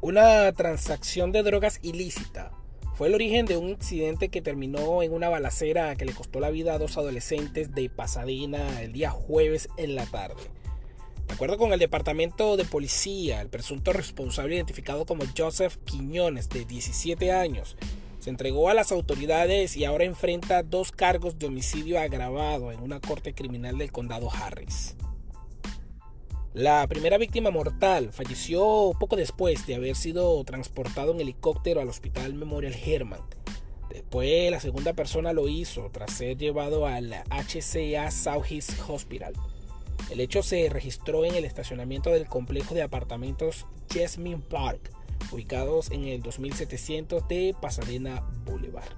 Una transacción de drogas ilícita fue el origen de un incidente que terminó en una balacera que le costó la vida a dos adolescentes de Pasadena el día jueves en la tarde. De acuerdo con el departamento de policía, el presunto responsable identificado como Joseph Quiñones, de 17 años, se entregó a las autoridades y ahora enfrenta dos cargos de homicidio agravado en una corte criminal del condado Harris. La primera víctima mortal falleció poco después de haber sido transportado en helicóptero al Hospital Memorial Hermann. Después la segunda persona lo hizo tras ser llevado al HCA Southeast Hospital. El hecho se registró en el estacionamiento del complejo de apartamentos Jasmine Park, ubicados en el 2700 de Pasadena Boulevard.